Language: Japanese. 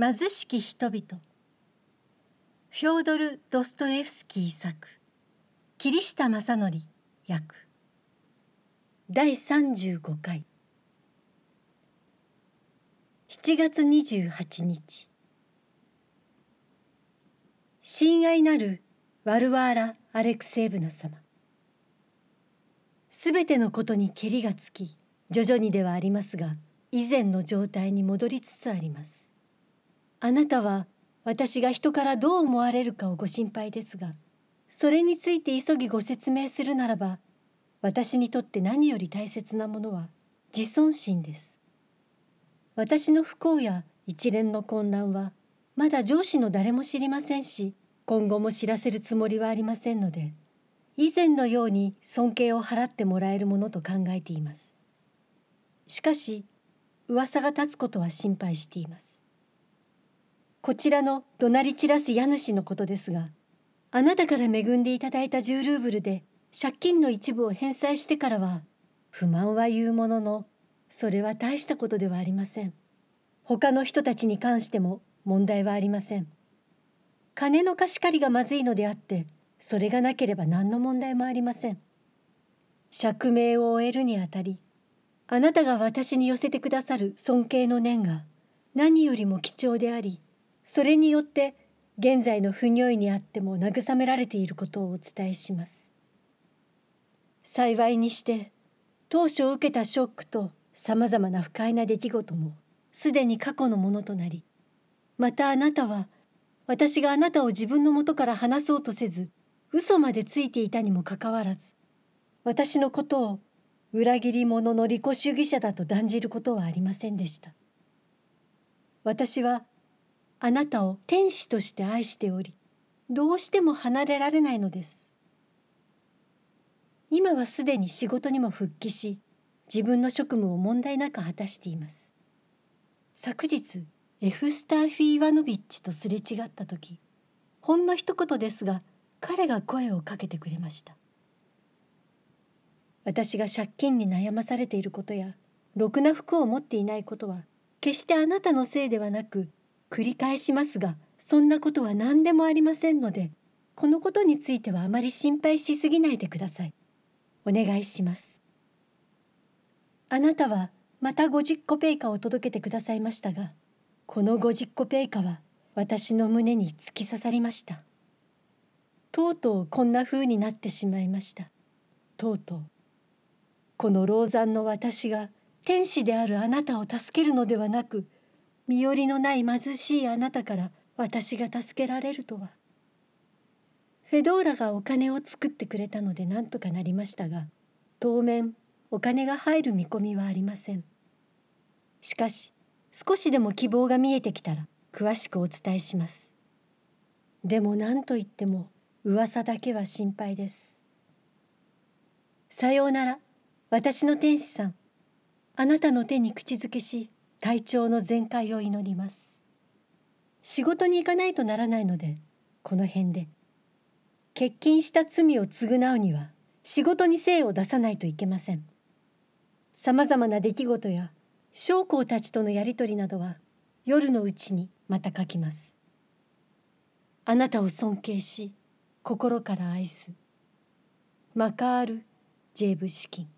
貧しき人々。フョードル・ドストエフスキー作。桐下正則役。第35回。7月28日。親愛なるワルワーラ・アレクセーブナ様。すべてのことにけりがつき徐々にではありますが以前の状態に戻りつつあります。あなたは私が人からどう思われるかをご心配ですがそれについて急ぎご説明するならば私にとって何より大切なものは自尊心です。私の不幸や一連の混乱はまだ上司の誰も知りませんし今後も知らせるつもりはありませんので以前のように尊敬を払ってもらえるものと考えています。しかし噂が立つことは心配しています。こちらの怒鳴り散らす家主のことですがあなたから恵んでいただいた10ルーブルで借金の一部を返済してからは不満は言うもののそれは大したことではありません。他の人たちに関しても問題はありません。金の貸し借りがまずいのであってそれがなければ何の問題もありません。釈明を終えるにあたりあなたが私に寄せてくださる尊敬の念が何よりも貴重でありそれによって現在の不如意にあっても慰められていることをお伝えします。幸いにして当初受けたショックとさまざまな不快な出来事もすでに過去のものとなりまたあなたは私があなたを自分のもとから離そうとせず嘘までついていたにもかかわらず私のことを裏切り者の利己主義者だと断じることはありませんでした。私はあなたを天使として愛しておりどうしても離れられないのです。今はすでに仕事にも復帰し自分の職務を問題なく果たしています。昨日エフスターフィー・イワノビッチとすれ違った時ほんの一言ですが彼が声をかけてくれました。私が借金に悩まされていることやろくな服を持っていないことは決してあなたのせいではなく繰り返しますがそんなことは何でもありませんのでこのことについてはあまり心配しすぎないでください。お願いします。あなたはまた50個ペイカを届けてくださいましたがこの50個ペイカは私の胸に突き刺さりました。とうとうこんな風になってしまいました。とうとう。この老山の私が天使であるあなたを助けるのではなく身寄りのない貧しいあなたから私が助けられるとは。フェドーラがお金を作ってくれたので何とかなりましたが当面お金が入る見込みはありません。しかし少しでも希望が見えてきたら詳しくお伝えします。でも何と言っても噂だけは心配です。さようなら私の天使さん。あなたの手に口づけし体調の全開を祈ります。仕事に行かないとならないのでこの辺で。欠勤した罪を償うには仕事に精を出さないといけません。さまざまな出来事や将校たちとのやり取りなどは夜のうちにまた書きます。あなたを尊敬し心から愛すマカール・ジェーブ・シキン。